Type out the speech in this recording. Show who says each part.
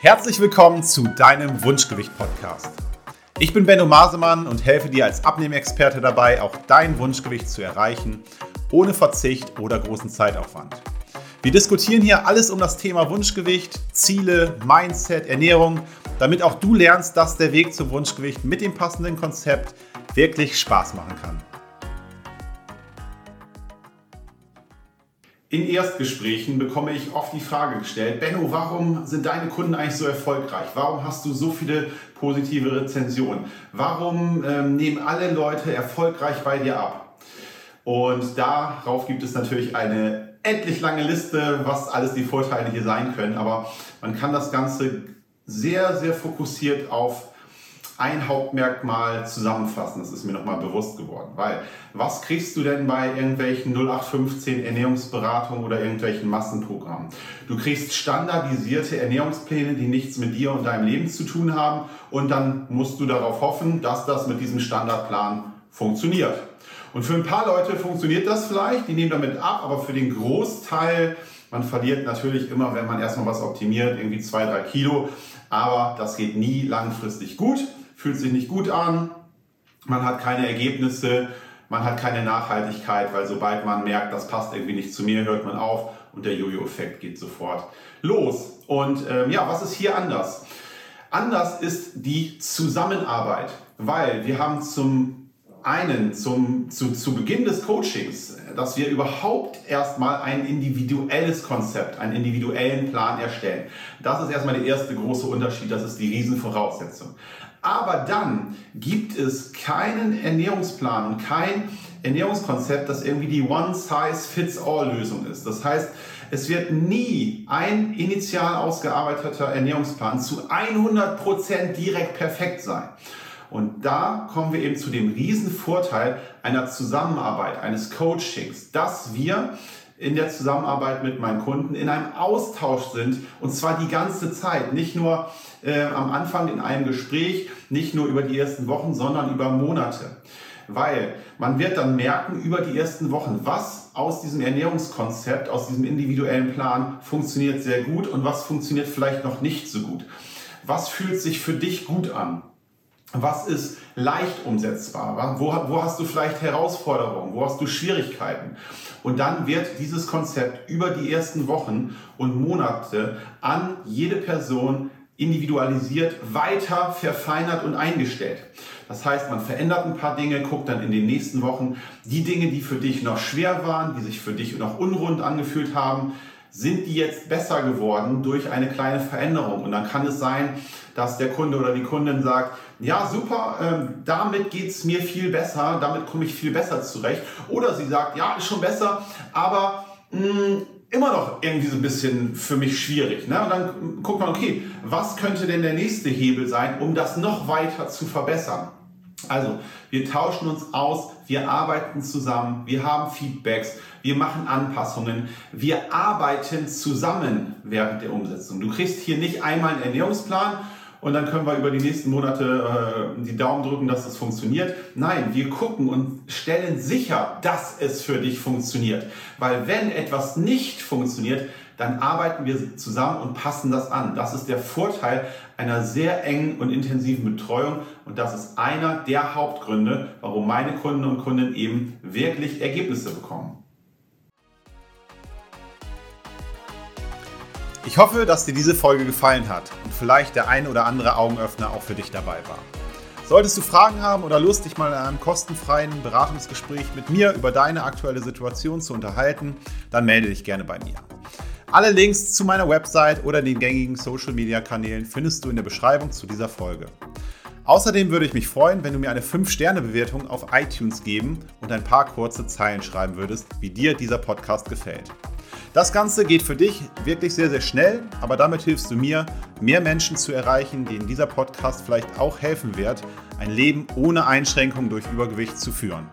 Speaker 1: Herzlich willkommen zu deinem Wunschgewicht-Podcast. Ich bin Benno Masemann und helfe dir als Abnehmexperte dabei, auch dein Wunschgewicht zu erreichen, ohne Verzicht oder großen Zeitaufwand. Wir diskutieren hier alles um das Thema Wunschgewicht, Ziele, Mindset, Ernährung, damit auch du lernst, dass der Weg zum Wunschgewicht mit dem passenden Konzept wirklich Spaß machen kann. In Erstgesprächen bekomme ich oft die Frage gestellt, Benno, warum sind deine Kunden eigentlich so erfolgreich? Warum hast du so viele positive Rezensionen? Warum ähm, nehmen alle Leute erfolgreich bei dir ab? Und darauf gibt es natürlich eine endlich lange Liste, was alles die Vorteile hier sein können. Aber man kann das Ganze sehr, sehr fokussiert auf ein Hauptmerkmal zusammenfassen. Das ist mir nochmal bewusst geworden. Weil, was kriegst du denn bei irgendwelchen 0815 Ernährungsberatungen oder irgendwelchen Massenprogrammen? Du kriegst standardisierte Ernährungspläne, die nichts mit dir und deinem Leben zu tun haben. Und dann musst du darauf hoffen, dass das mit diesem Standardplan funktioniert. Und für ein paar Leute funktioniert das vielleicht, die nehmen damit ab, aber für den Großteil, man verliert natürlich immer, wenn man erstmal was optimiert, irgendwie zwei, drei Kilo. Aber das geht nie langfristig gut fühlt sich nicht gut an, man hat keine Ergebnisse, man hat keine Nachhaltigkeit, weil sobald man merkt, das passt irgendwie nicht zu mir, hört man auf und der Jojo-Effekt geht sofort los. Und ähm, ja, was ist hier anders? Anders ist die Zusammenarbeit, weil wir haben zum einen zum, zu, zu Beginn des Coachings, dass wir überhaupt erstmal ein individuelles Konzept, einen individuellen Plan erstellen. Das ist erstmal der erste große Unterschied, das ist die Riesenvoraussetzung. Aber dann gibt es keinen Ernährungsplan und kein Ernährungskonzept, das irgendwie die One-Size-Fits-All-Lösung ist. Das heißt, es wird nie ein initial ausgearbeiteter Ernährungsplan zu 100% direkt perfekt sein. Und da kommen wir eben zu dem riesen Vorteil einer Zusammenarbeit, eines Coachings, dass wir in der Zusammenarbeit mit meinen Kunden in einem Austausch sind und zwar die ganze Zeit, nicht nur äh, am Anfang in einem Gespräch, nicht nur über die ersten Wochen, sondern über Monate. Weil man wird dann merken über die ersten Wochen, was aus diesem Ernährungskonzept, aus diesem individuellen Plan funktioniert sehr gut und was funktioniert vielleicht noch nicht so gut. Was fühlt sich für dich gut an? Was ist leicht umsetzbar? Wo, wo hast du vielleicht Herausforderungen? Wo hast du Schwierigkeiten? Und dann wird dieses Konzept über die ersten Wochen und Monate an jede Person individualisiert, weiter verfeinert und eingestellt. Das heißt, man verändert ein paar Dinge, guckt dann in den nächsten Wochen die Dinge, die für dich noch schwer waren, die sich für dich noch unrund angefühlt haben, sind die jetzt besser geworden durch eine kleine Veränderung. Und dann kann es sein, dass der Kunde oder die Kundin sagt, ja super, ähm, damit es mir viel besser, damit komme ich viel besser zurecht. Oder sie sagt, ja, ist schon besser, aber mh, mm, immer noch irgendwie so ein bisschen für mich schwierig. Ne? Und dann guckt man, okay, was könnte denn der nächste Hebel sein, um das noch weiter zu verbessern? Also, wir tauschen uns aus, wir arbeiten zusammen, wir haben Feedbacks, wir machen Anpassungen, wir arbeiten zusammen während der Umsetzung. Du kriegst hier nicht einmal einen Ernährungsplan und dann können wir über die nächsten Monate äh, die Daumen drücken, dass es funktioniert. Nein, wir gucken und stellen sicher, dass es für dich funktioniert. Weil wenn etwas nicht funktioniert, dann arbeiten wir zusammen und passen das an. Das ist der Vorteil einer sehr engen und intensiven Betreuung und das ist einer der Hauptgründe, warum meine Kunden und Kunden eben wirklich Ergebnisse bekommen. Ich hoffe, dass dir diese Folge gefallen hat und vielleicht der ein oder andere Augenöffner auch für dich dabei war. Solltest du Fragen haben oder Lust, dich mal in einem kostenfreien Beratungsgespräch mit mir über deine aktuelle Situation zu unterhalten, dann melde dich gerne bei mir. Alle Links zu meiner Website oder den gängigen Social-Media-Kanälen findest du in der Beschreibung zu dieser Folge. Außerdem würde ich mich freuen, wenn du mir eine 5-Sterne-Bewertung auf iTunes geben und ein paar kurze Zeilen schreiben würdest, wie dir dieser Podcast gefällt. Das Ganze geht für dich wirklich sehr, sehr schnell, aber damit hilfst du mir, mehr Menschen zu erreichen, denen dieser Podcast vielleicht auch helfen wird, ein Leben ohne Einschränkung durch Übergewicht zu führen.